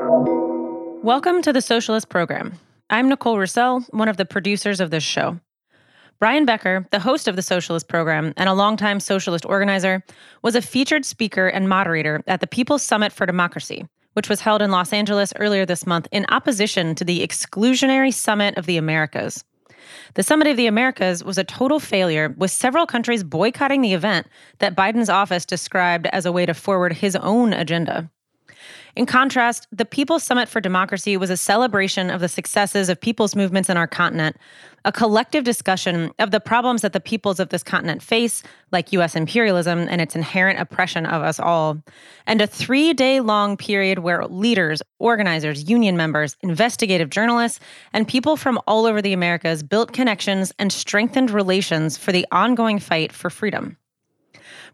Welcome to the Socialist Program. I'm Nicole Roussel, one of the producers of this show. Brian Becker, the host of the Socialist Program and a longtime socialist organizer, was a featured speaker and moderator at the People's Summit for Democracy, which was held in Los Angeles earlier this month in opposition to the exclusionary Summit of the Americas. The Summit of the Americas was a total failure, with several countries boycotting the event that Biden's office described as a way to forward his own agenda. In contrast, the People's Summit for Democracy was a celebration of the successes of people's movements in our continent, a collective discussion of the problems that the peoples of this continent face, like US imperialism and its inherent oppression of us all, and a three day long period where leaders, organizers, union members, investigative journalists, and people from all over the Americas built connections and strengthened relations for the ongoing fight for freedom.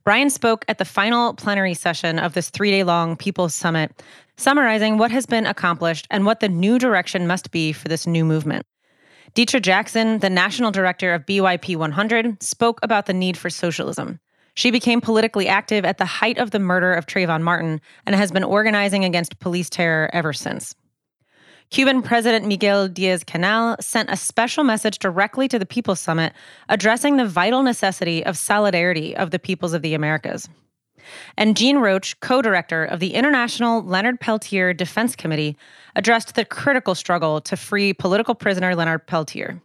Brian spoke at the final plenary session of this three day long People's Summit, summarizing what has been accomplished and what the new direction must be for this new movement. D'atra Jackson, the national director of BYP 100, spoke about the need for socialism. She became politically active at the height of the murder of Trayvon Martin and has been organizing against police terror ever since. Cuban President Miguel Diaz Canel sent a special message directly to the People's Summit addressing the vital necessity of solidarity of the peoples of the Americas. And Jean Roach, co director of the International Leonard Peltier Defense Committee, addressed the critical struggle to free political prisoner Leonard Peltier.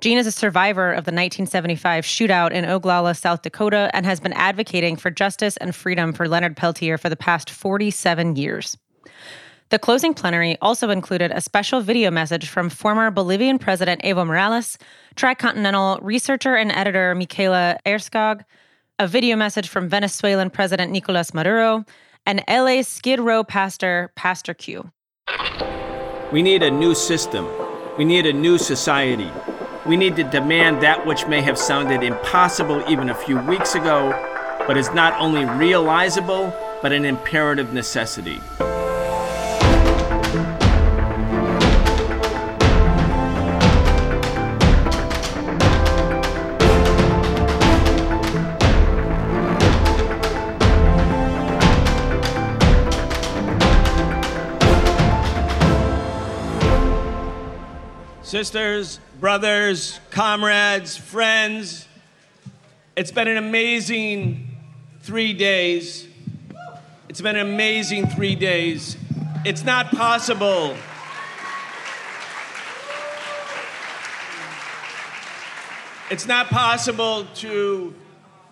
Jean is a survivor of the 1975 shootout in Oglala, South Dakota, and has been advocating for justice and freedom for Leonard Peltier for the past 47 years. The closing plenary also included a special video message from former Bolivian President Evo Morales, tricontinental researcher and editor Mikaela Erskog, a video message from Venezuelan President Nicolas Maduro, and LA Skid Row pastor Pastor Q. We need a new system. We need a new society. We need to demand that which may have sounded impossible even a few weeks ago, but is not only realizable, but an imperative necessity. Sisters, brothers, comrades, friends, it's been an amazing three days. It's been an amazing three days. It's not possible. It's not possible to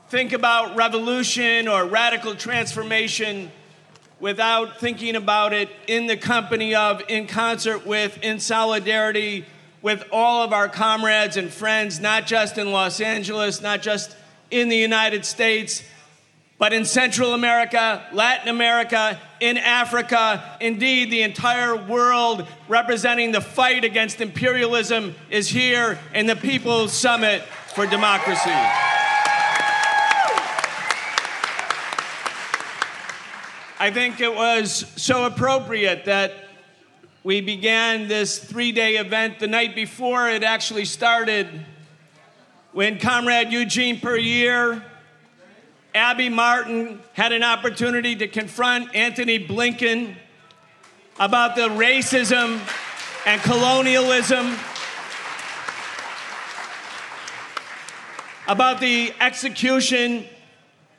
think about revolution or radical transformation without thinking about it in the company of, in concert with, in solidarity with all of our comrades and friends, not just in Los Angeles, not just in the United States, but in Central America, Latin America, in Africa, indeed, the entire world representing the fight against imperialism is here in the People's Summit for Democracy. I think it was so appropriate that we began this three day event the night before. It actually started when Comrade Eugene Puryear, Abby Martin had an opportunity to confront Antony Blinken about the racism and colonialism, about the execution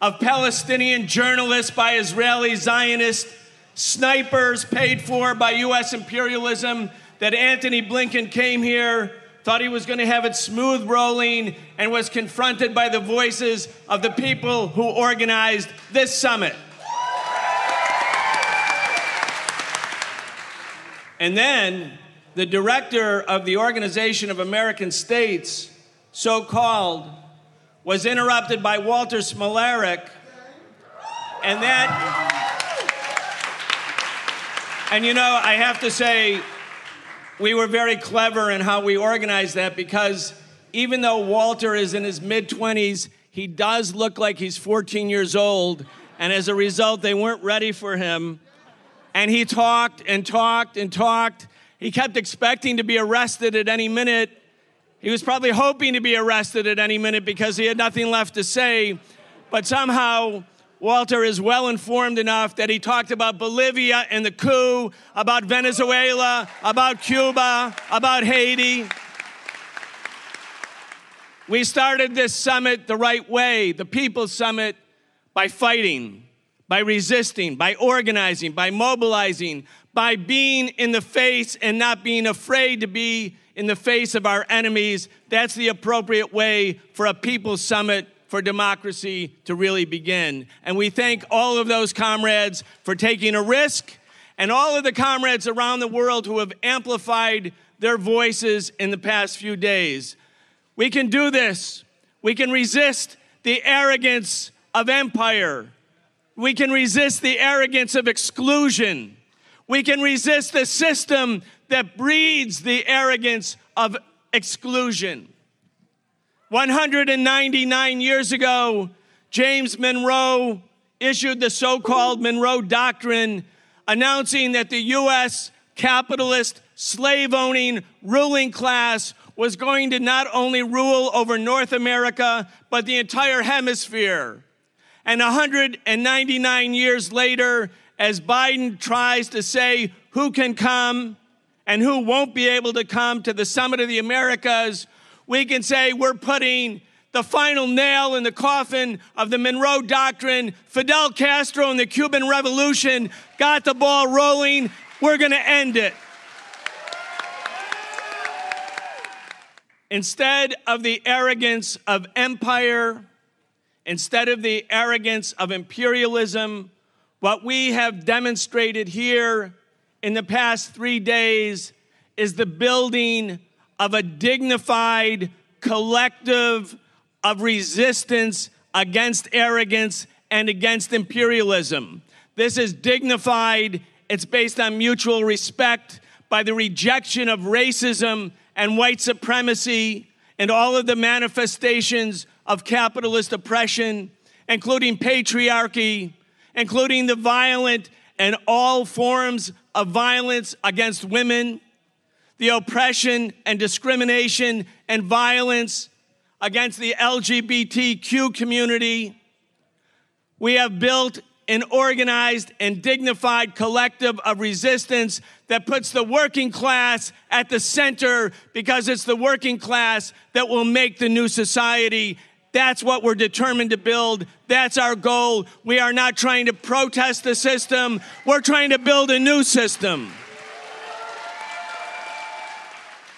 of Palestinian journalists by Israeli Zionists snipers paid for by US imperialism that Antony Blinken came here, thought he was going to have it smooth rolling, and was confronted by the voices of the people who organized this summit. And then the director of the Organization of American States, so called, was interrupted by Walter Smolarek, and that and you know, I have to say, we were very clever in how we organized that because even though Walter is in his mid 20s, he does look like he's 14 years old. And as a result, they weren't ready for him. And he talked and talked and talked. He kept expecting to be arrested at any minute. He was probably hoping to be arrested at any minute because he had nothing left to say. But somehow, Walter is well informed enough that he talked about Bolivia and the coup, about Venezuela, about Cuba, about Haiti. We started this summit the right way, the People's Summit, by fighting, by resisting, by organizing, by mobilizing, by being in the face and not being afraid to be in the face of our enemies. That's the appropriate way for a People's Summit for democracy to really begin. And we thank all of those comrades for taking a risk and all of the comrades around the world who have amplified their voices in the past few days. We can do this. We can resist the arrogance of empire. We can resist the arrogance of exclusion. We can resist the system that breeds the arrogance of exclusion. 199 years ago, James Monroe issued the so called Monroe Doctrine, announcing that the U.S. capitalist, slave owning ruling class was going to not only rule over North America, but the entire hemisphere. And 199 years later, as Biden tries to say who can come and who won't be able to come to the Summit of the Americas, we can say we're putting the final nail in the coffin of the Monroe Doctrine. Fidel Castro and the Cuban Revolution got the ball rolling. We're going to end it. Instead of the arrogance of empire, instead of the arrogance of imperialism, what we have demonstrated here in the past three days is the building of a dignified collective of resistance against arrogance and against imperialism. This is dignified, it's based on mutual respect by the rejection of racism and white supremacy and all of the manifestations of capitalist oppression, including patriarchy, including the violent and all forms of violence against women, the oppression and discrimination and violence against the LGBTQ community. We have built an organized and dignified collective of resistance that puts the working class at the center because it's the working class that will make the new society. That's what we're determined to build. That's our goal. We are not trying to protest the system, we're trying to build a new system.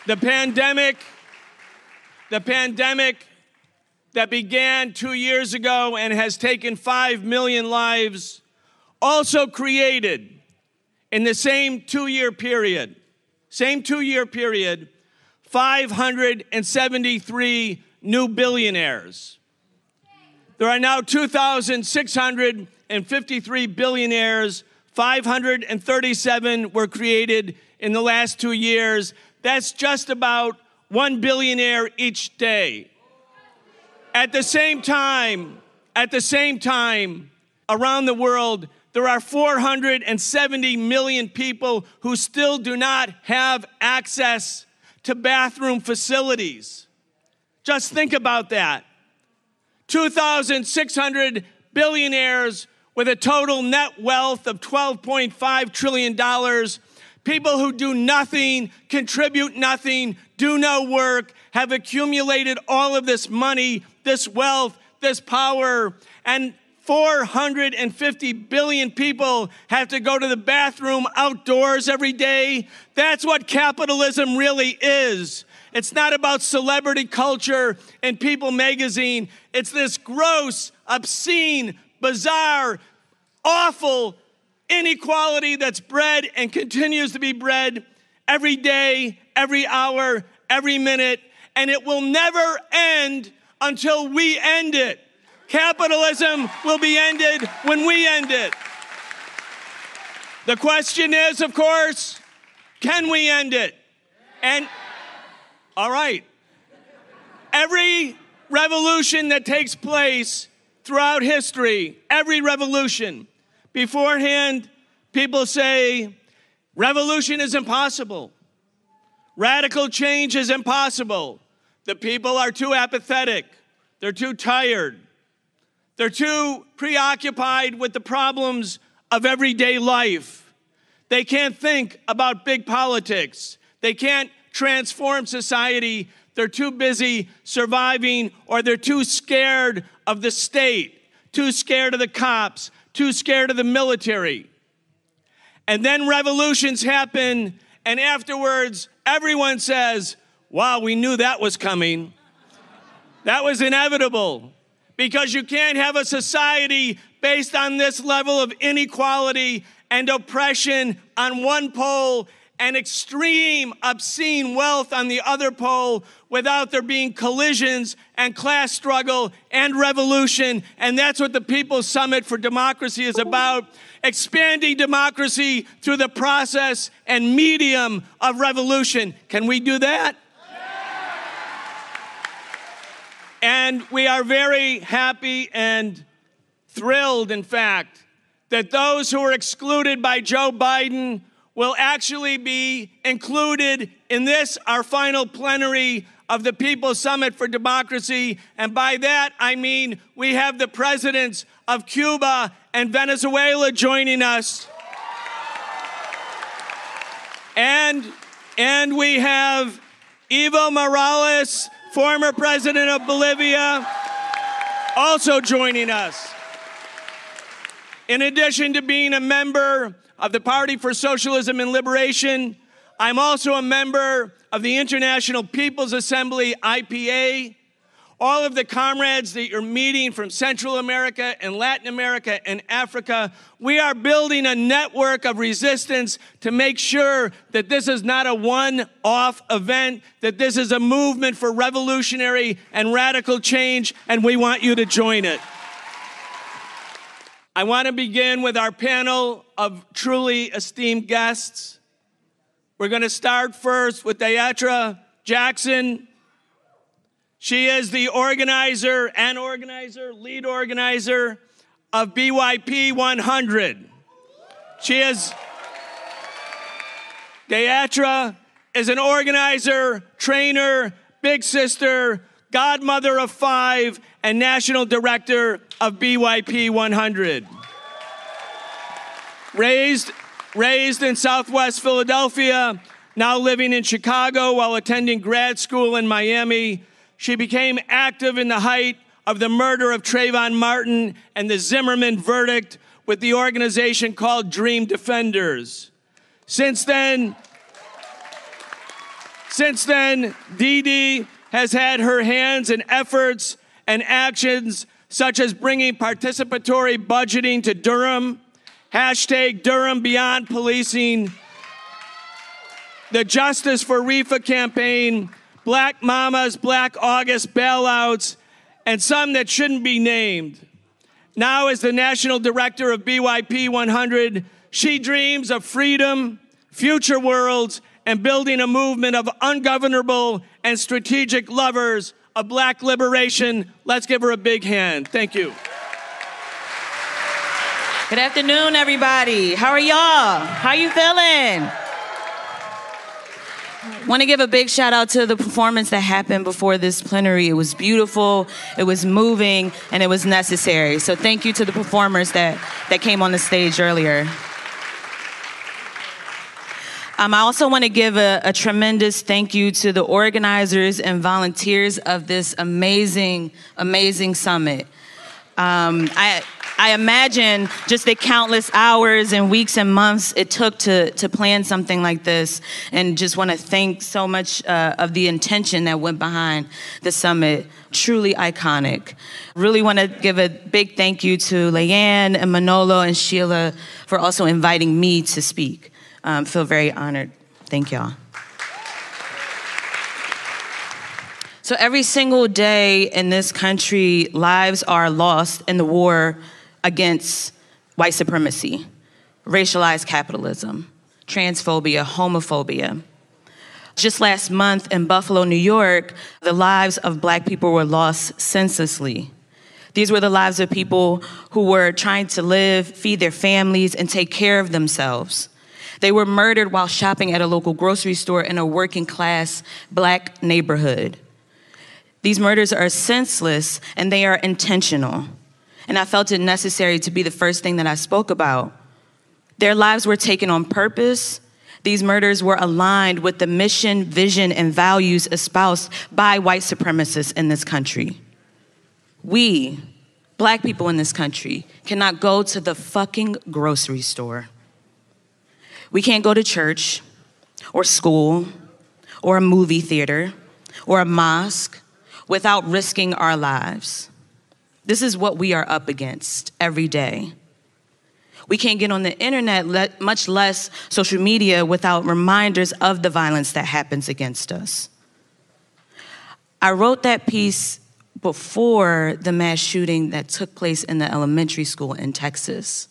The pandemic, the pandemic that began two years ago and has taken five million lives, also created in the same two year period, same two year period, 573 new billionaires. There are now 2,653 billionaires. 537 were created in the last two years. That's just about one billionaire each day. At the same time, at the same time, around the world, there are 470 million people who still do not have access to bathroom facilities. Just think about that. 2,600 billionaires with a total net wealth of $12.5 trillion People who do nothing, contribute nothing, do no work, have accumulated all of this money, this wealth, this power, and 450 billion people have to go to the bathroom outdoors every day. That's what capitalism really is. It's not about celebrity culture and People magazine. It's this gross, obscene, bizarre, awful inequality that's bred and continues to be bred every day, every hour, every minute, and it will never end until we end it. Capitalism will be ended when we end it. The question is, of course, can we end it? And, all right, every revolution that takes place throughout history, every revolution, Beforehand, people say revolution is impossible, radical change is impossible. The people are too apathetic, they're too tired, They're too preoccupied with the problems of everyday life. They can't think about big politics. They can't transform society. They're too busy surviving or they're too scared of the state, too scared of the cops, too scared of the military. And then revolutions happen, and afterwards, everyone says, Wow, we knew that was coming. That was inevitable because you can't have a society based on this level of inequality and oppression on one pole and extreme obscene wealth on the other pole without there being collisions and class struggle and revolution. And that's what the People's Summit for Democracy is about expanding democracy through the process and medium of revolution. Can we do that? And we are very happy and thrilled, in fact, that those who are excluded by Joe Biden will actually be included in this, our final plenary of the People's Summit for Democracy. And by that, I mean we have the presidents of Cuba and Venezuela joining us. And, and we have Evo Morales former president of Bolivia, also joining us. In addition to being a member of the Party for Socialism and Liberation, I'm also a member of the International People's Assembly, IPA, all of the comrades that you're meeting from Central America and Latin America and Africa. We are building a network of resistance to make sure that this is not a one off event, that this is a movement for revolutionary and radical change, and we want you to join it. I want to begin with our panel of truly esteemed guests. We're going to start first with D'atra Jackson. She is the organizer and organizer, lead organizer of BYP 100. She is, D'atra is an organizer, trainer, big sister, godmother of five, and national director of BYP 100. Raised, raised in Southwest Philadelphia, now living in Chicago while attending grad school in Miami. She became active in the height of the murder of Trayvon Martin and the Zimmerman verdict with the organization called Dream Defenders. Since then, since then, Dee Dee has had her hands in efforts and actions such as bringing participatory budgeting to Durham, hashtag Durham Beyond Policing, the Justice for REFA campaign, Black Mamas, Black August bailouts, and some that shouldn't be named. Now, as the national director of BYP 100, she dreams of freedom, future worlds, and building a movement of ungovernable and strategic lovers of black liberation. Let's give her a big hand. Thank you. Good afternoon, everybody. How are y'all? How you feeling? Want to give a big shout out to the performance that happened before this plenary. It was beautiful, it was moving, and it was necessary. So thank you to the performers that, that came on the stage earlier. Um, I also want to give a, a, tremendous thank you to the organizers and volunteers of this amazing, amazing summit. Um, I, I imagine just the countless hours and weeks and months it took to, to plan something like this, and just want to thank so much uh, of the intention that went behind the summit. Truly iconic. Really want to give a big thank you to Leanne and Manolo and Sheila for also inviting me to speak. Um, feel very honored. Thank y'all. So every single day in this country, lives are lost in the war against white supremacy, racialized capitalism, transphobia, homophobia. Just last month in Buffalo, New York, the lives of black people were lost senselessly. These were the lives of people who were trying to live, feed their families, and take care of themselves. They were murdered while shopping at a local grocery store in a working class black neighborhood. These murders are senseless and they are intentional. and I felt it necessary to be the first thing that I spoke about. Their lives were taken on purpose. These murders were aligned with the mission, vision, and values espoused by white supremacists in this country. We, black people in this country, cannot go to the fucking grocery store. We can't go to church or school or a movie theater or a mosque without risking our lives. This is what we are up against every day. We can't get on the internet, much less social media, without reminders of the violence that happens against us. I wrote that piece before the mass shooting that took place in the elementary school in Texas.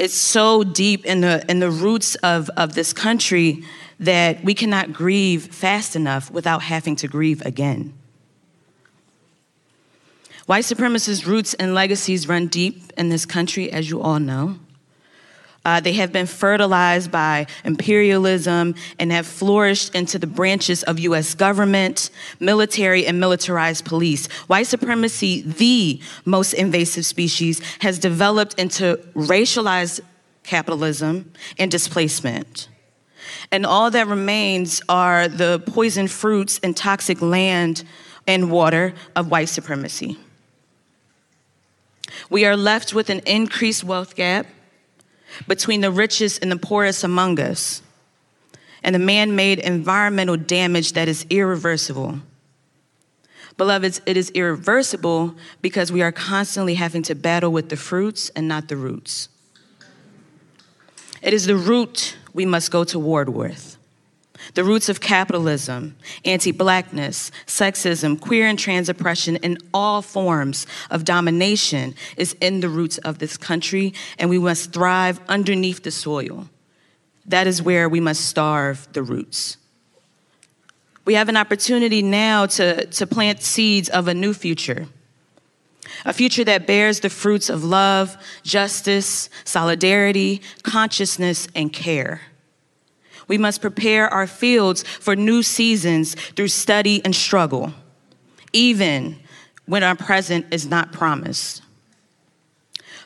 It's so deep in the, in the roots of, of this country that we cannot grieve fast enough without having to grieve again. White supremacist roots and legacies run deep in this country, as you all know. Uh, they have been fertilized by imperialism and have flourished into the branches of US government, military, and militarized police. White supremacy, the most invasive species, has developed into racialized capitalism and displacement. And all that remains are the poisoned fruits and toxic land and water of white supremacy. We are left with an increased wealth gap between the richest and the poorest among us, and the man made environmental damage that is irreversible. Beloveds, it is irreversible because we are constantly having to battle with the fruits and not the roots. It is the root we must go to war with the roots of capitalism, anti blackness, sexism, queer and trans oppression, and all forms of domination is in the roots of this country, and we must thrive underneath the soil. That is where we must starve the roots. We have an opportunity now to, to plant seeds of a new future. A future that bears the fruits of love, justice, solidarity, consciousness, and care. We must prepare our fields for new seasons through study and struggle, even when our present is not promised.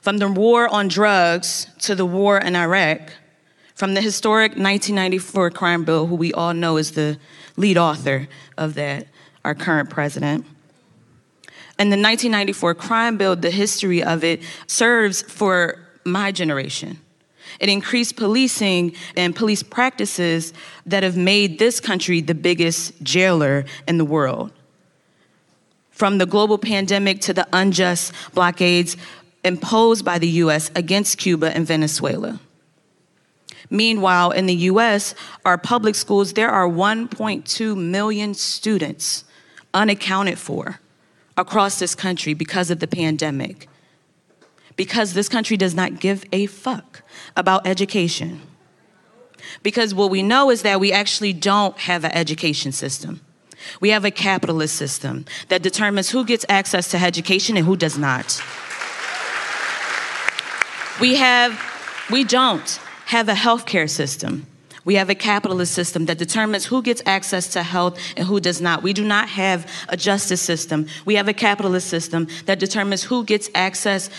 From the war on drugs to the war in Iraq, from the historic 1994 crime bill, who we all know is the lead author of that, our current president. And the 1994 crime bill, the history of it serves for my generation. It increased policing and police practices that have made this country the biggest jailer in the world. From the global pandemic to the unjust blockades imposed by the US against Cuba and Venezuela. Meanwhile, in the US, our public schools, there are 1.2 million students unaccounted for across this country because of the pandemic because this country does not give a fuck about education. Because what we know is that we actually don't have an education system. We have a capitalist system that determines who gets access to education and who does not. We have, we don't have a healthcare system. We have a capitalist system that determines who gets access to health and who does not. We do not have a justice system. We have a capitalist system that determines who gets access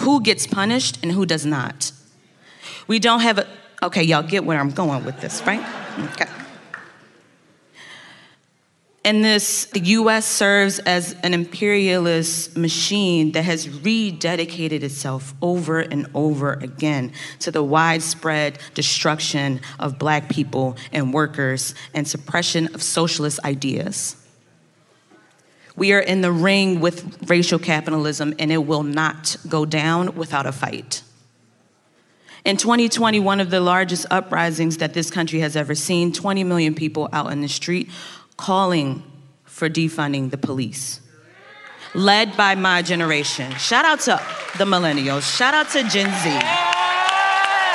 who gets punished and who does not. We don't have a, okay, y'all get where I'm going with this, right? Okay. And this, the US serves as an imperialist machine that has rededicated itself over and over again to the widespread destruction of black people and workers and suppression of socialist ideas. We are in the ring with racial capitalism, and it will not go down without a fight. In 2020, one of the largest uprisings that this country has ever seen 20 million people out in the street calling for defunding the police. Led by my generation. Shout out to the millennials. Shout out to Gen Z.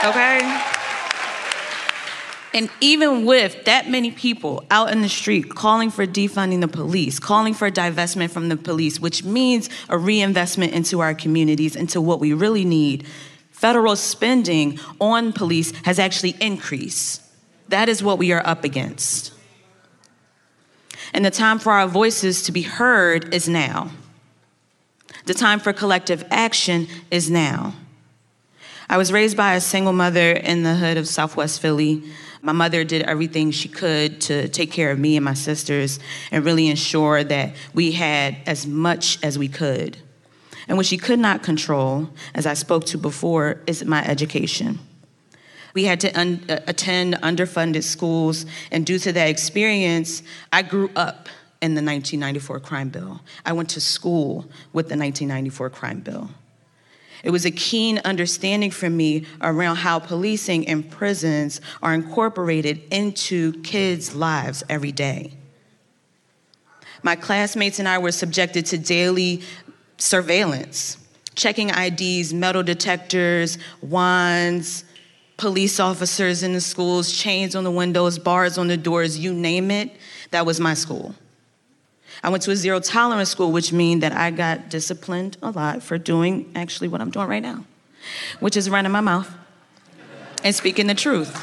Okay? And even with that many people out in the street calling for defunding the police, calling for divestment from the police, which means a reinvestment into our communities, into what we really need, federal spending on police has actually increased. That is what we are up against. And the time for our voices to be heard is now. The time for collective action is now. I was raised by a single mother in the hood of Southwest Philly. My mother did everything she could to take care of me and my sisters and really ensure that we had as much as we could. And what she could not control, as I spoke to before, is my education. We had to un- uh, attend underfunded schools, and due to that experience, I grew up in the 1994 crime bill. I went to school with the 1994 crime bill. It was a keen understanding for me around how policing and prisons are incorporated into kids' lives every day. My classmates and I were subjected to daily surveillance, checking IDs, metal detectors, wands, police officers in the schools, chains on the windows, bars on the doors, you name it. That was my school. I went to a zero tolerance school, which means that I got disciplined a lot for doing actually what I'm doing right now, which is running my mouth and speaking the truth.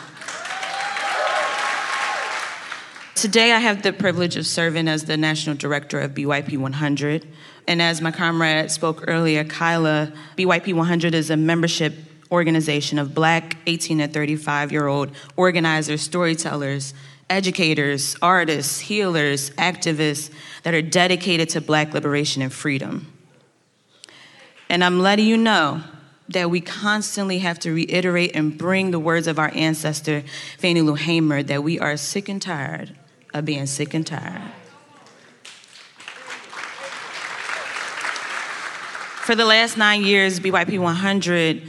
Today, I have the privilege of serving as the national director of BYP 100. And as my comrade spoke earlier, Kyla, BYP 100 is a membership organization of black 18 to 35 year old organizers, storytellers, educators, artists, healers, activists that are dedicated to black liberation and freedom. And I'm letting you know that we constantly have to reiterate and bring the words of our ancestor, Fannie Lou Hamer, that we are sick and tired of being sick and tired. For the last nine years, BYP 100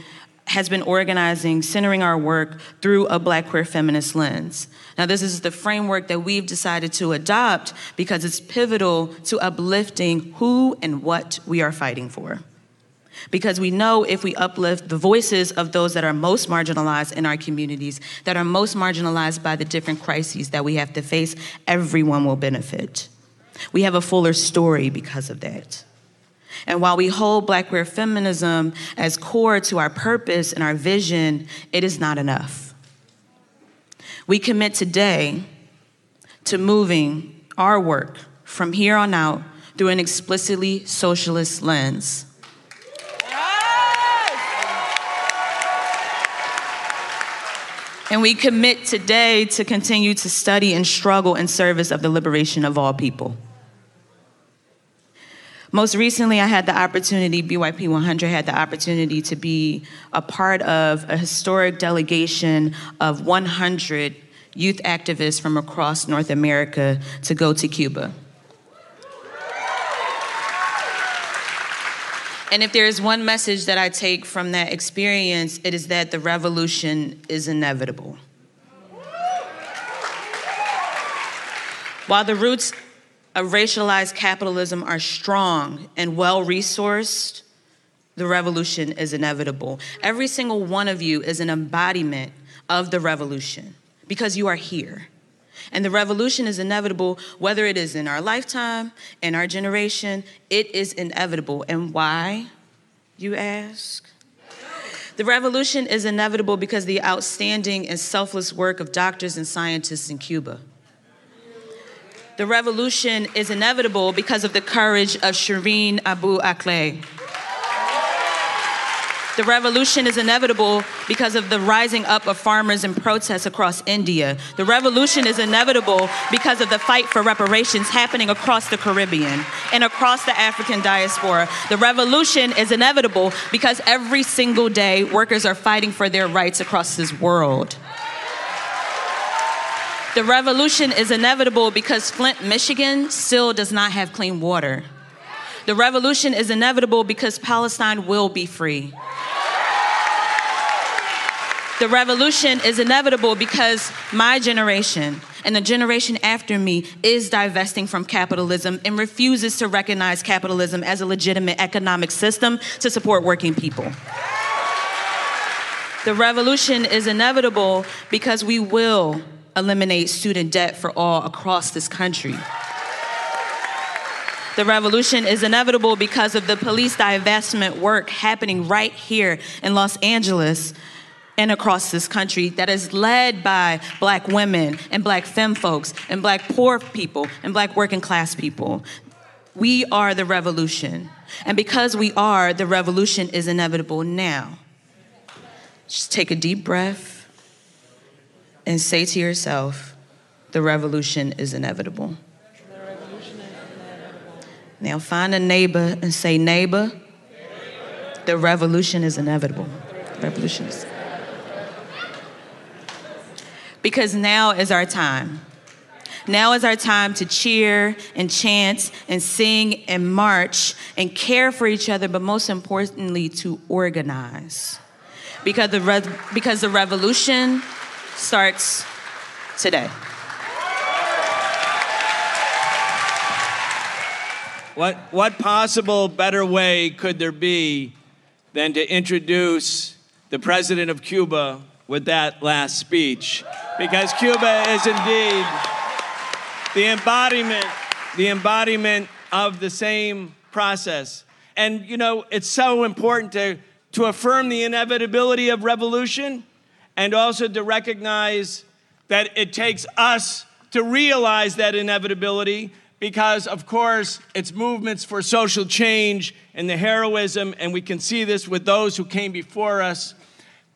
has been organizing, centering our work through a black queer feminist lens. Now, this is the framework that we've decided to adopt because it's pivotal to uplifting who and what we are fighting for. Because we know if we uplift the voices of those that are most marginalized in our communities, that are most marginalized by the different crises that we have to face, everyone will benefit. We have a fuller story because of that. And while we hold Black queer feminism as core to our purpose and our vision, it is not enough. We commit today to moving our work from here on out through an explicitly socialist lens. And we commit today to continue to study and struggle in service of the liberation of all people. Most recently, I had the opportunity, BYP 100 had the opportunity to be a part of a historic delegation of 100 youth activists from across North America to go to Cuba. And if there is one message that I take from that experience, it is that the revolution is inevitable. While the roots of racialized capitalism are strong and well resourced, the revolution is inevitable. Every single one of you is an embodiment of the revolution because you are here. And the revolution is inevitable, whether it is in our lifetime, in our generation, it is inevitable. And why, you ask? The revolution is inevitable because the outstanding and selfless work of doctors and scientists in Cuba. The revolution is inevitable because of the courage of Shireen Abu Akleh. The revolution is inevitable because of the rising up of farmers and protests across India. The revolution is inevitable because of the fight for reparations happening across the Caribbean and across the African diaspora. The revolution is inevitable because every single day workers are fighting for their rights across this world. The revolution is inevitable because Flint, Michigan still does not have clean water. The revolution is inevitable because Palestine will be free. The revolution is inevitable because my generation and the generation after me is divesting from capitalism and refuses to recognize capitalism as a legitimate economic system to support working people. The revolution is inevitable because we will eliminate student debt for all across this country. The revolution is inevitable because of the police divestment work happening right here in Los Angeles and across this country that is led by black women and black femme folks and black poor people and black working class people. We are the revolution. And because we are, the revolution is inevitable now. Just take a deep breath and say to yourself, the revolution is inevitable. Now find a neighbor and say, neighbor, the revolution is inevitable. Revolution is because now is our time. Now is our time to cheer and chant and sing and march and care for each other, but most importantly, to organize. Because the, because the revolution starts today. What, what possible better way could there be than to introduce the president of Cuba with that last speech? Because Cuba is indeed the embodiment, the embodiment of the same process. And you know, it's so important to, to affirm the inevitability of revolution and also to recognize that it takes us to realize that inevitability because, of course, it's movements for social change and the heroism, and we can see this with those who came before us,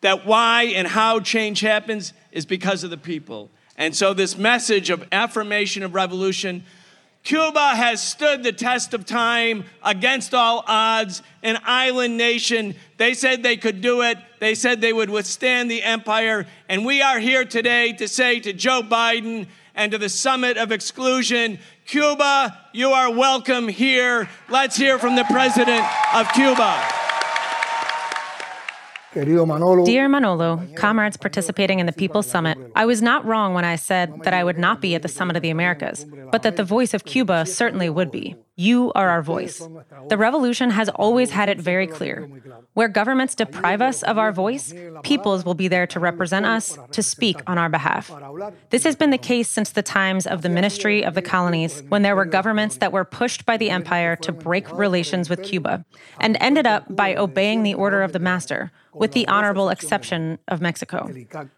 that why and how change happens is because of the people. And so, this message of affirmation of revolution Cuba has stood the test of time against all odds, an island nation. They said they could do it. They said they would withstand the empire. And we are here today to say to Joe Biden and to the summit of exclusion Cuba, you are welcome here. Let's hear from the president of Cuba. Dear Manolo, comrades participating in the People's Summit, I was not wrong when I said that I would not be at the Summit of the Americas, but that the voice of Cuba certainly would be. You are our voice. The revolution has always had it very clear. Where governments deprive us of our voice, peoples will be there to represent us, to speak on our behalf. This has been the case since the times of the Ministry of the Colonies, when there were governments that were pushed by the empire to break relations with Cuba, and ended up by obeying the order of the master, with the honorable exception of Mexico.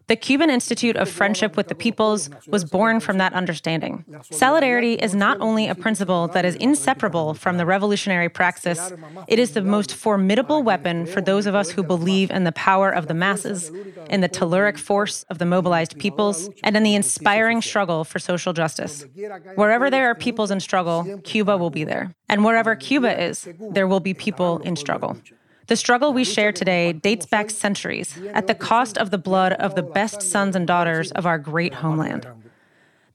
The Cuban Institute of Friendship with the Peoples was born from that understanding. Solidarity is not only a principle that is inseparable from the revolutionary praxis, it is the most formidable weapon for those of us who believe in the power of the masses, in the telluric force of the mobilized peoples, and in the inspiring struggle for social justice. Wherever there are peoples in struggle, Cuba will be there. And wherever Cuba is, there will be people in struggle. The struggle we share today dates back centuries at the cost of the blood of the best sons and daughters of our great homeland.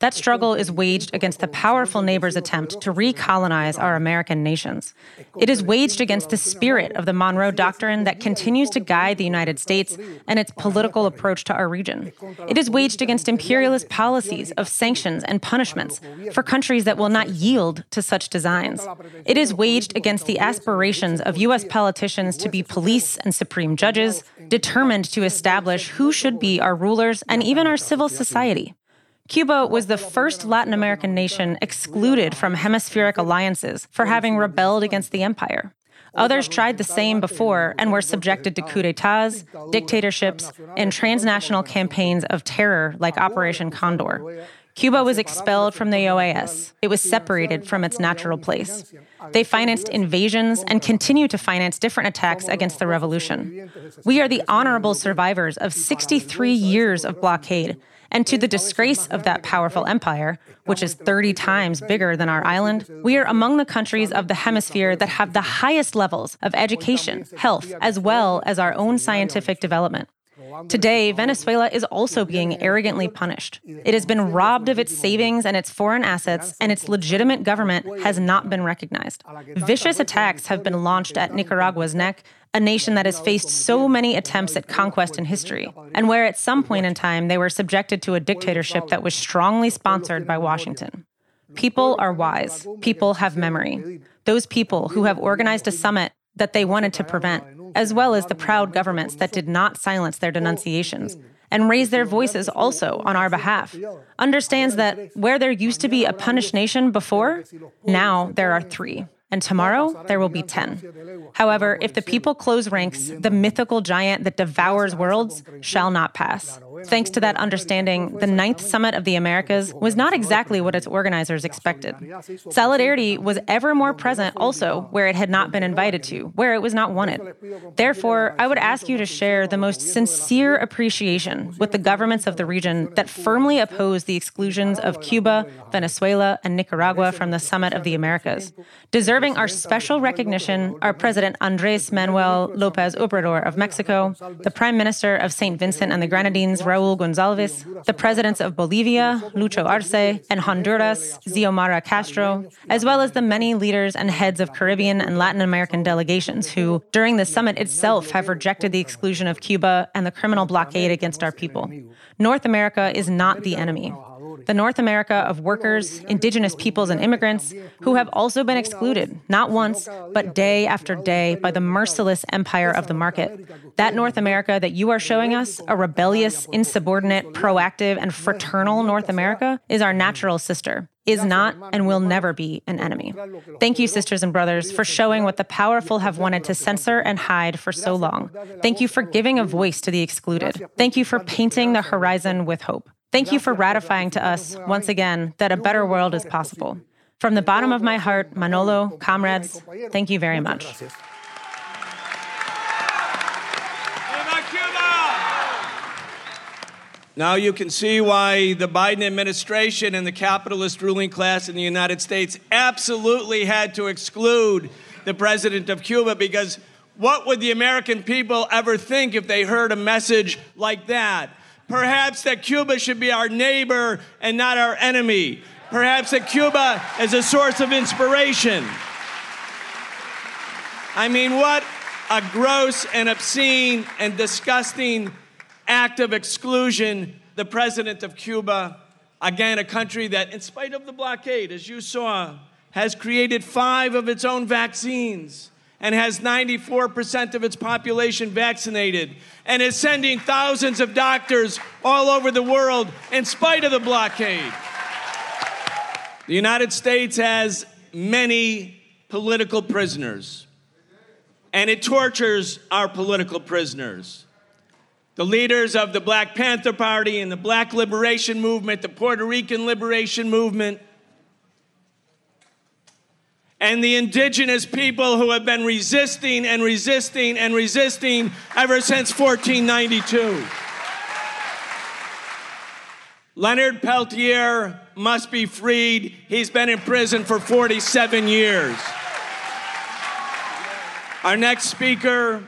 That struggle is waged against the powerful neighbor's attempt to recolonize our American nations. It is waged against the spirit of the Monroe Doctrine that continues to guide the United States and its political approach to our region. It is waged against imperialist policies of sanctions and punishments for countries that will not yield to such designs. It is waged against the aspirations of U.S. politicians to be police and supreme judges, determined to establish who should be our rulers and even our civil society. Cuba was the first Latin American nation excluded from hemispheric alliances for having rebelled against the empire. Others tried the same before and were subjected to coups d'etats, dictatorships, and transnational campaigns of terror like Operation Condor. Cuba was expelled from the OAS. It was separated from its natural place. They financed invasions and continue to finance different attacks against the revolution. We are the honorable survivors of 63 years of blockade and to the disgrace of that powerful empire, which is 30 times bigger than our island, we are among the countries of the hemisphere that have the highest levels of education, health, as well as our own scientific development. Today, Venezuela is also being arrogantly punished. It has been robbed of its savings and its foreign assets, and its legitimate government has not been recognized. Vicious attacks have been launched at Nicaragua's neck, a nation that has faced so many attempts at conquest in history, and where at some point in time they were subjected to a dictatorship that was strongly sponsored by Washington. People are wise. People have memory. Those people who have organized a summit that they wanted to prevent, as well as the proud governments that did not silence their denunciations and raise their voices also on our behalf, understands that where there used to be a punished nation before, now there are three and tomorrow there will be 10. However, if the people close ranks, the mythical giant that devours worlds shall not pass. Thanks to that understanding, the Ninth Summit of the Americas was not exactly what its organizers expected. Solidarity was ever more present also where it had not been invited to, where it was not wanted. Therefore, I would ask you to share the most sincere appreciation with the governments of the region that firmly oppose the exclusions of Cuba, Venezuela, and Nicaragua from the Summit of the Americas. Deserving our special recognition are President Andres Manuel Lopez Obrador of Mexico, the Prime Minister of St. Vincent and the Grenadines, Ralph Gonsalves, the presidents of Bolivia, Lucho Arce, and Honduras, Xiomara Castro, as well as the many leaders and heads of Caribbean and Latin American delegations who, during the summit itself, have rejected the exclusion of Cuba and the criminal blockade against our people. North America is not the enemy the North America of workers, indigenous peoples, and immigrants who have also been excluded, not once, but day after day, by the merciless empire of the market. That North America that you are showing us, a rebellious, insubordinate, proactive, and fraternal North America, is our natural sister is not and will never be an enemy. Thank you, sisters and brothers, for showing what the powerful have wanted to censor and hide for so long. Thank you for giving a voice to the excluded. Thank you for painting the horizon with hope. Thank you for ratifying to us, once again, that a better world is possible. From the bottom of my heart, Manolo, comrades, thank you very much. Now you can see why the Biden administration and the capitalist ruling class in the United States absolutely had to exclude the president of Cuba because what would the American people ever think if they heard a message like that? Perhaps that Cuba should be our neighbor and not our enemy. Perhaps that Cuba is a source of inspiration. I mean, what a gross and obscene and disgusting act of exclusion the president of Cuba, again, a country that, in spite of the blockade, as you saw, has created five of its own vaccines and has 94% of its population vaccinated and is sending thousands of doctors all over the world in spite of the blockade. The United States has many political prisoners, and it tortures our political prisoners. The leaders of the Black Panther Party and the Black Liberation Movement, the Puerto Rican Liberation Movement, and the indigenous people who have been resisting and resisting and resisting ever since 1492. Leonard Peltier must be freed. He's been in prison for 47 years. Our next speaker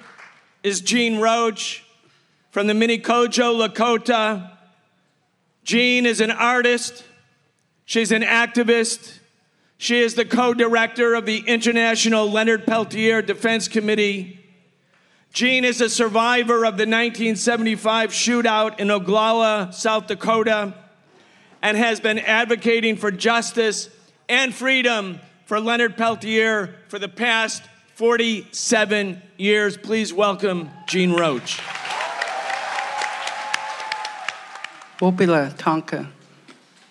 is Jean Roach from the Miniconjou Lakota. Jean is an artist, she's an activist, she is the co director of the International Leonard Peltier Defense Committee. Jean is a survivor of the 1975 shootout in Oglala, South Dakota, and has been advocating for justice and freedom for Leonard Peltier for the past 47 years. Please welcome Jean Roach. Wopila Tanka.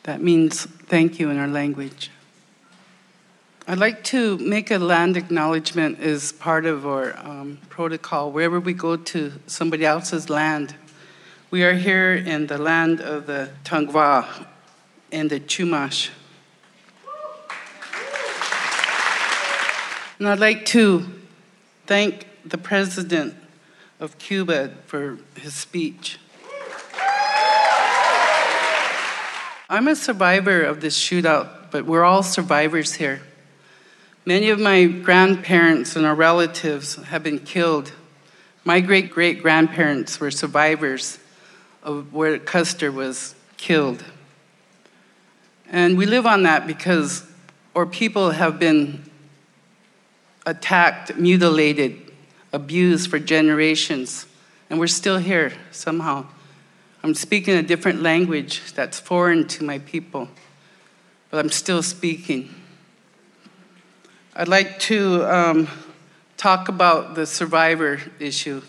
That means thank you in our language. I'd like to make a land acknowledgement as part of our um, protocol. Wherever we go to somebody else's land, we are here in the land of the Tongva and the Chumash. And I'd like to thank the president of Cuba for his speech. I'm a survivor of this shootout, but we're all survivors here. Many of my grandparents and our relatives have been killed. My great great grandparents were survivors of where Custer was killed. And we live on that because our people have been attacked, mutilated, abused for generations, and we're still here somehow. I'm speaking a different language that's foreign to my people, but I'm still speaking. I'd like to um, talk about the survivor issue.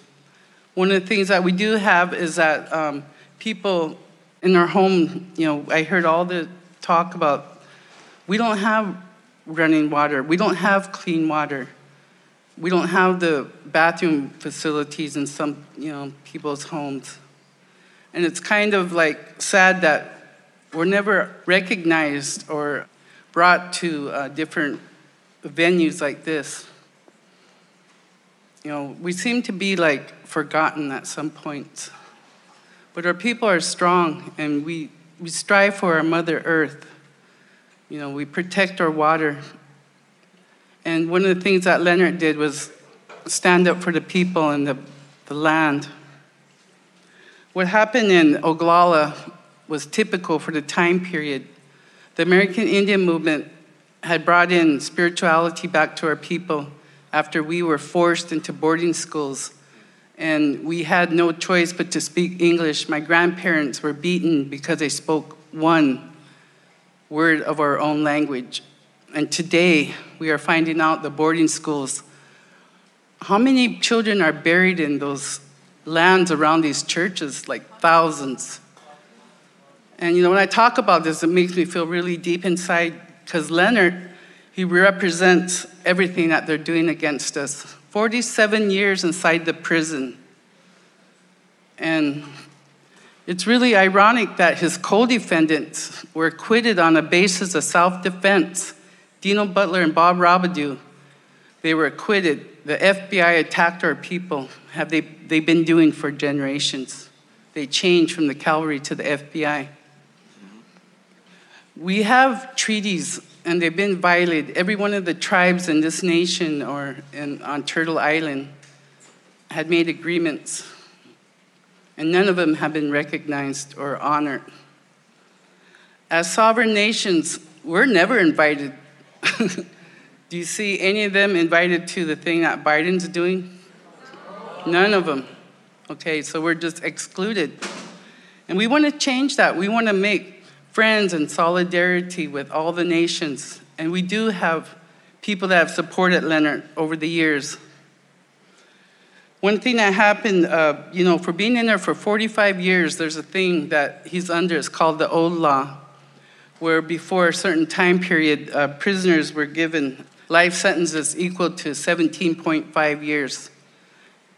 One of the things that we do have is that um, people in our home, you know, I heard all the talk about we don't have running water, we don't have clean water, we don't have the bathroom facilities in some, you know, people's homes. And it's kind of like sad that we're never recognized or brought to uh, different venues like this. You know, we seem to be like forgotten at some point. But our people are strong and we, we strive for our Mother Earth. You know, we protect our water. And one of the things that Leonard did was stand up for the people and the, the land. What happened in Oglala was typical for the time period. The American Indian movement had brought in spirituality back to our people after we were forced into boarding schools and we had no choice but to speak English. My grandparents were beaten because they spoke one word of our own language. And today, we are finding out the boarding schools. How many children are buried in those lands around these churches? Like thousands. And you know, when I talk about this, it makes me feel really deep inside because Leonard, he represents everything that they're doing against us. 47 years inside the prison. And it's really ironic that his co defendants were acquitted on a basis of self defense. Dino Butler and Bob Robideau, they were acquitted. The FBI attacked our people. Have they, they've been doing for generations. They changed from the cavalry to the FBI. We have treaties, and they've been violated. Every one of the tribes in this nation or in, on Turtle Island had made agreements, and none of them have been recognized or honored. As sovereign nations, we're never invited. Do you see any of them invited to the thing that Biden's doing? None of them. Okay, so we're just excluded. And we want to change that. We want to make friends and solidarity with all the nations. And we do have people that have supported Leonard over the years. One thing that happened, uh, you know, for being in there for 45 years, there's a thing that he's under. It's called the old law, where before a certain time period, uh, prisoners were given life sentences equal to 17.5 years.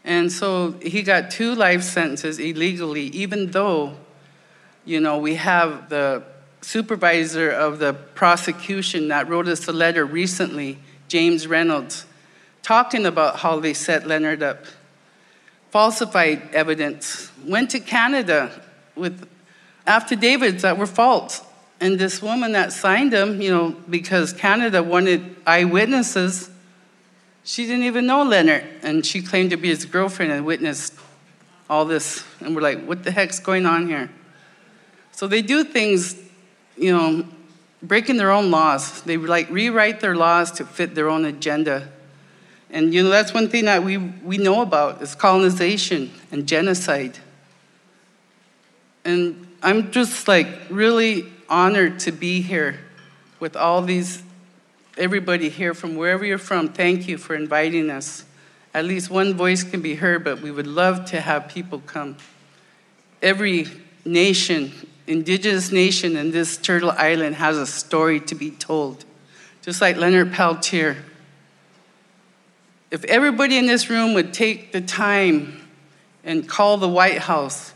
And so he got two life sentences illegally, even though you know, we have the supervisor of the prosecution that wrote us a letter recently, James Reynolds, talking about how they set Leonard up. Falsified evidence, went to Canada with affidavits that were false. And this woman that signed them, you know, because Canada wanted eyewitnesses, she didn't even know Leonard. And she claimed to be his girlfriend and witnessed all this. And we're like, what the heck's going on here? So they do things, you know, breaking their own laws. They like rewrite their laws to fit their own agenda. And you know, that's one thing that we, we know about is colonization and genocide. And I'm just like really honored to be here with all these, everybody here from wherever you're from. Thank you for inviting us. At least one voice can be heard, but we would love to have people come. Every nation indigenous nation in this Turtle Island has a story to be told, just like Leonard Peltier. If everybody in this room would take the time and call the White House,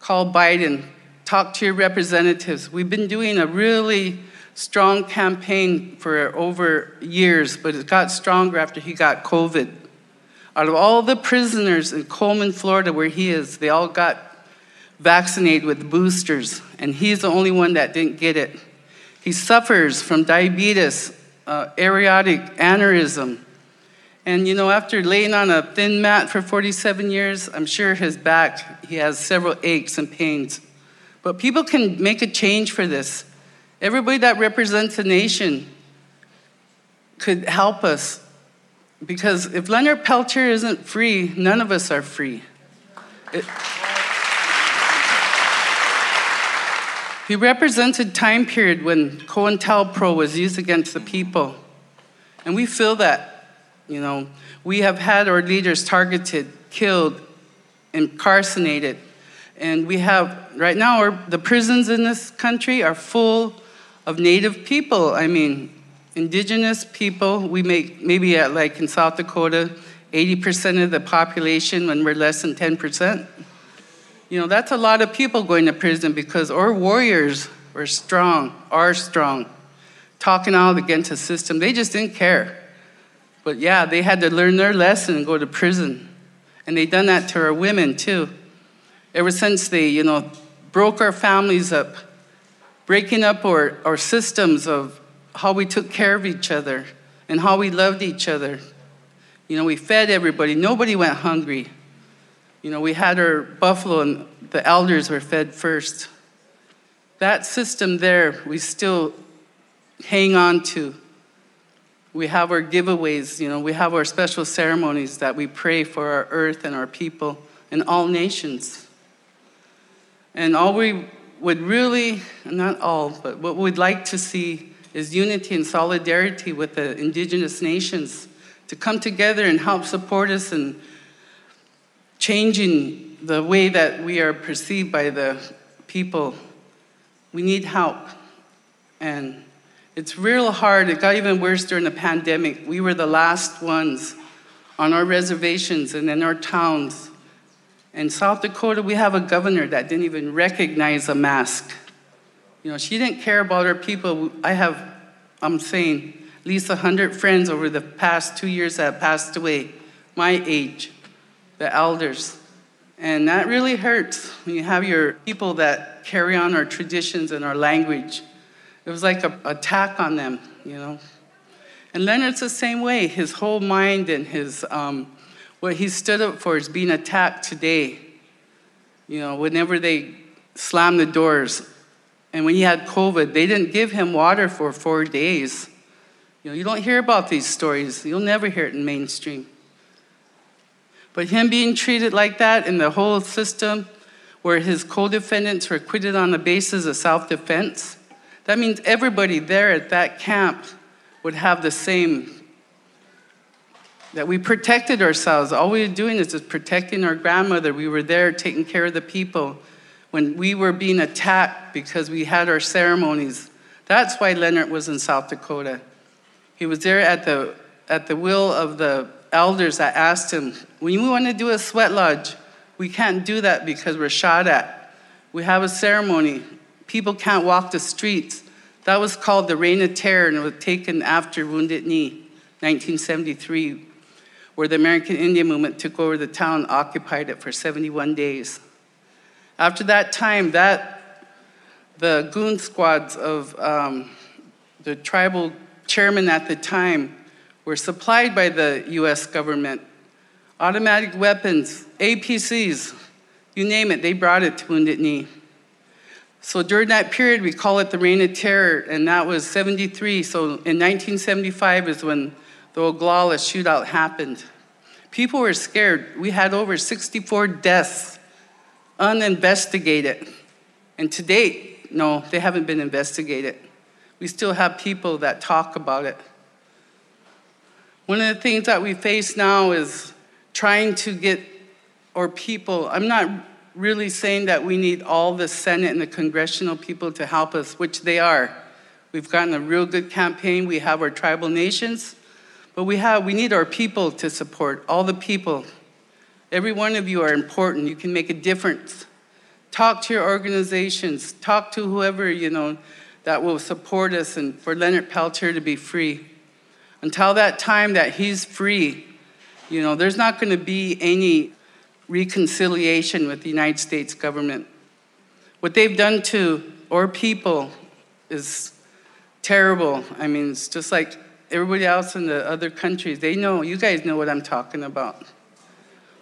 call Biden, talk to your representatives. We've been doing a really strong campaign for over years, but it got stronger after he got COVID. Out of all the prisoners in Coleman, Florida, where he is, they all got vaccinated with boosters, and he's the only one that didn't get it. He suffers from diabetes, uh, aortic aneurysm. And you know, after laying on a thin mat for 47 years, I'm sure his back, he has several aches and pains. But people can make a change for this. Everybody that represents a nation could help us. Because if Leonard Peltier isn't free, none of us are free. It, He represents a time period when COINTELPRO was used against the people. And we feel that, you know, we have had our leaders targeted, killed, incarcerated. And we have, right now, our, the prisons in this country are full of native people. I mean, indigenous people. We make, maybe at like in South Dakota, 80% of the population when we're less than 10%. You know, that's a lot of people going to prison because our warriors were strong, are strong, talking out against the system. They just didn't care. But yeah, they had to learn their lesson and go to prison. And they done that to our women too. Ever since they, you know, broke our families up, breaking up our, our systems of how we took care of each other and how we loved each other. You know, we fed everybody. Nobody went hungry. You know, we had our buffalo and the elders were fed first. That system there, we still hang on to. We have our giveaways, you know, we have our special ceremonies that we pray for our earth and our people and all nations. And all we would really, not all, but what we'd like to see is unity and solidarity with the indigenous nations to come together and help support us in changing the way that we are perceived by the people. We need help. And it's real hard. It got even worse during the pandemic. We were the last ones on our reservations and in our towns. In South Dakota, we have a governor that didn't even recognize a mask. You know, she didn't care about her people. I have, I'm saying, at least 100 friends over the past two years that have passed away, my age, the elders. And that really hurts when you have your people that carry on our traditions and our language. It was like an attack on them, you know. And Leonard's the same way. His whole mind and his um, what he stood up for is being attacked today. You know, whenever they slammed the doors, and when he had COVID, they didn't give him water for four days. You know, you don't hear about these stories. You'll never hear it in mainstream. But him being treated like that in the whole system, where his co-defendants were acquitted on the basis of self-defense, that means everybody there at that camp would have the same. That we protected ourselves. All we were doing is just protecting our grandmother. We were there taking care of the people. When we were being attacked because we had our ceremonies, that's why Leonard was in South Dakota. He was there at the, at the will of the elders that asked him, When you want to do a sweat lodge, we can't do that because we're shot at. We have a ceremony. People can't walk the streets. That was called the Reign of Terror, and it was taken after Wounded Knee, 1973, where the American Indian movement took over the town occupied it for 71 days. After that time, that the goon squads of um, the tribal chairman at the time were supplied by the US government. Automatic weapons, APCs, you name it, they brought it to Wounded Knee. So during that period, we call it the Reign of Terror, and that was 73. So in 1975 is when the Oglala shootout happened. People were scared. We had over 64 deaths uninvestigated. And to date, no, they haven't been investigated. We still have people that talk about it. One of the things that we face now is trying to get our people, I'm not really saying that we need all the Senate and the congressional people to help us, which they are. We've gotten a real good campaign. We have our tribal nations, but we have we need our people to support all the people. Every one of you are important. You can make a difference. Talk to your organizations. Talk to whoever you know that will support us and for Leonard Peltier to be free. Until that time that he's free, you know, there's not going to be any reconciliation with the United States government. What they've done to our people is terrible. I mean, it's just like everybody else in the other countries. They know, you guys know what I'm talking about.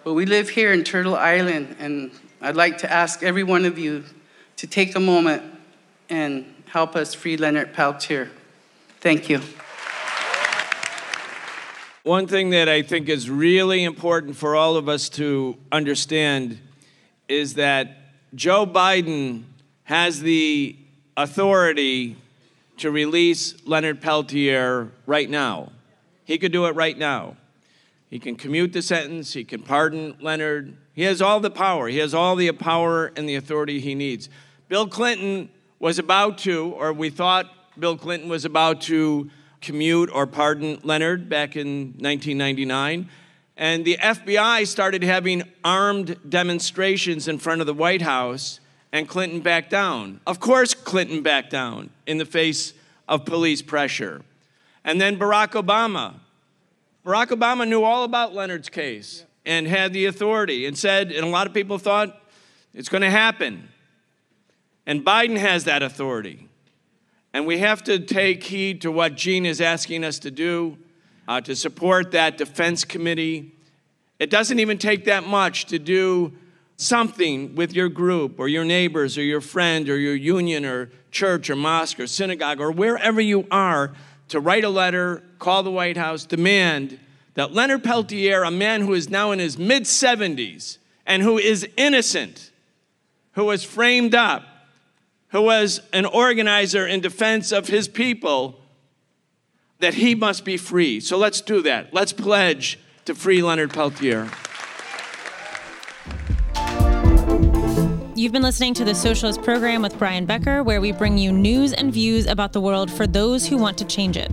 But we live here in Turtle Island, and I'd like to ask every one of you to take a moment and help us free Leonard Peltier. Thank you. One thing that I think is really important for all of us to understand is that Joe Biden has the authority to release Leonard Peltier right now. He could do it right now. He can commute the sentence, he can pardon Leonard. He has all the power. He has all the power and the authority he needs. Bill Clinton was about to, or we thought Bill Clinton was about to commute or pardon Leonard back in 1999. And the FBI started having armed demonstrations in front of the White House, and Clinton backed down. Of course, Clinton backed down in the face of police pressure. And then Barack Obama. Barack Obama knew all about Leonard's case and had the authority and said, and a lot of people thought it's going to happen. And Biden has that authority. And we have to take heed to what Jean is asking us to do uh, to support that defense committee. It doesn't even take that much to do something with your group or your neighbors or your friend or your union or church or mosque or synagogue or wherever you are to write a letter, call the White House, demand that Leonard Peltier, a man who is now in his mid 70s and who is innocent, who was framed up, who was an organizer in defense of his people, that he must be free. So let's do that. Let's pledge to free Leonard Peltier. You've been listening to the Socialist Program with Brian Becker, where we bring you news and views about the world for those who want to change it.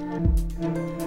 later.